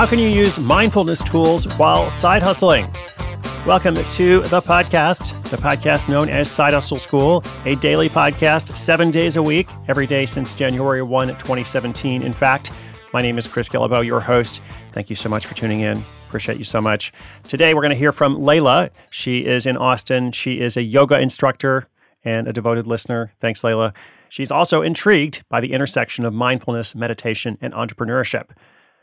How can you use mindfulness tools while side hustling? Welcome to the podcast, the podcast known as Side Hustle School, a daily podcast seven days a week, every day since January 1, 2017. In fact, my name is Chris Guillebeau, your host. Thank you so much for tuning in. Appreciate you so much. Today, we're going to hear from Layla. She is in Austin. She is a yoga instructor and a devoted listener. Thanks, Layla. She's also intrigued by the intersection of mindfulness, meditation, and entrepreneurship.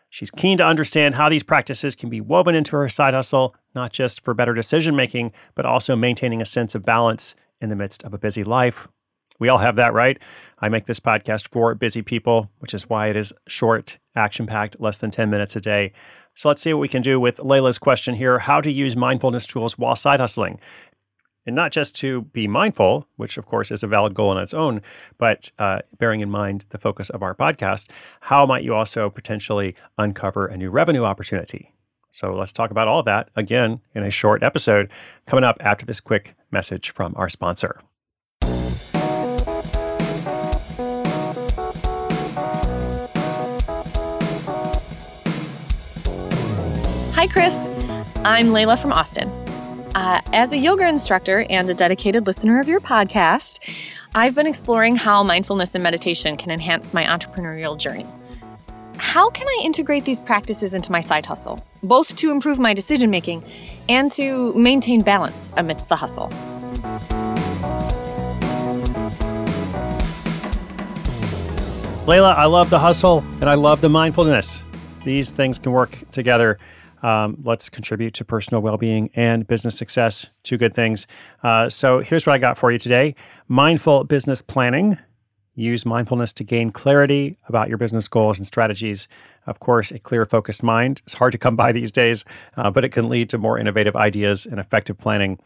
She's keen to understand how these practices can be woven into her side hustle, not just for better decision making, but also maintaining a sense of balance in the midst of a busy life. We all have that, right? I make this podcast for busy people, which is why it is short, action packed, less than 10 minutes a day. So let's see what we can do with Layla's question here how to use mindfulness tools while side hustling and not just to be mindful, which of course is a valid goal on its own, but uh, bearing in mind the focus of our podcast, how might you also potentially uncover a new revenue opportunity? So let's talk about all of that again in a short episode coming up after this quick message from our sponsor. Hi, Chris. I'm Layla from Austin. Uh, as a yoga instructor and a dedicated listener of your podcast, I've been exploring how mindfulness and meditation can enhance my entrepreneurial journey. How can I integrate these practices into my side hustle, both to improve my decision making and to maintain balance amidst the hustle? Layla, I love the hustle and I love the mindfulness. These things can work together um, let's contribute to personal well being and business success. Two good things. Uh, so here's what I got for you today mindful business planning. Use mindfulness to gain clarity about your business goals and strategies. Of course, a clear, focused mind is hard to come by these days, uh, but it can lead to more innovative ideas and effective planning,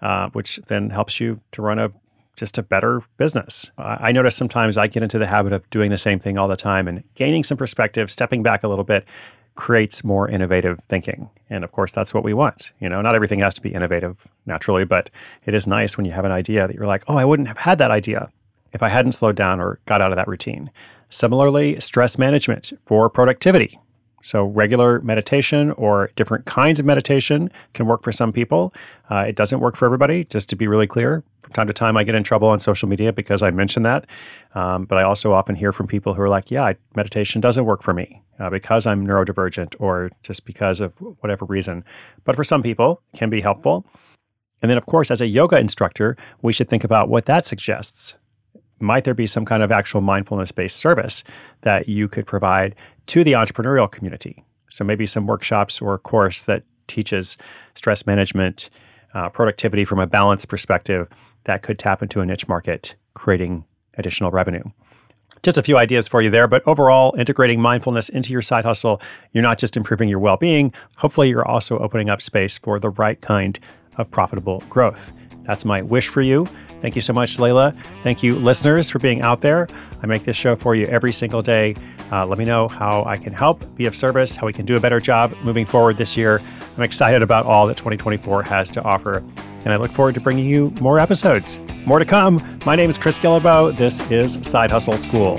uh, which then helps you to run a just a better business. I notice sometimes I get into the habit of doing the same thing all the time and gaining some perspective, stepping back a little bit, creates more innovative thinking. And of course, that's what we want. You know, not everything has to be innovative naturally, but it is nice when you have an idea that you're like, oh, I wouldn't have had that idea if I hadn't slowed down or got out of that routine. Similarly, stress management for productivity. So, regular meditation or different kinds of meditation can work for some people. Uh, it doesn't work for everybody, just to be really clear. From time to time, I get in trouble on social media because I mention that. Um, but I also often hear from people who are like, yeah, meditation doesn't work for me uh, because I'm neurodivergent or just because of whatever reason. But for some people, it can be helpful. And then, of course, as a yoga instructor, we should think about what that suggests might there be some kind of actual mindfulness based service that you could provide to the entrepreneurial community? So maybe some workshops or a course that teaches stress management, uh, productivity from a balance perspective that could tap into a niche market, creating additional revenue. Just a few ideas for you there, but overall, integrating mindfulness into your side hustle, you're not just improving your well being, hopefully, you're also opening up space for the right kind of profitable growth. That's my wish for you. Thank you so much, Layla. Thank you, listeners, for being out there. I make this show for you every single day. Uh, let me know how I can help, be of service, how we can do a better job moving forward this year. I'm excited about all that 2024 has to offer, and I look forward to bringing you more episodes. More to come. My name is Chris Guillebeau. This is Side Hustle School.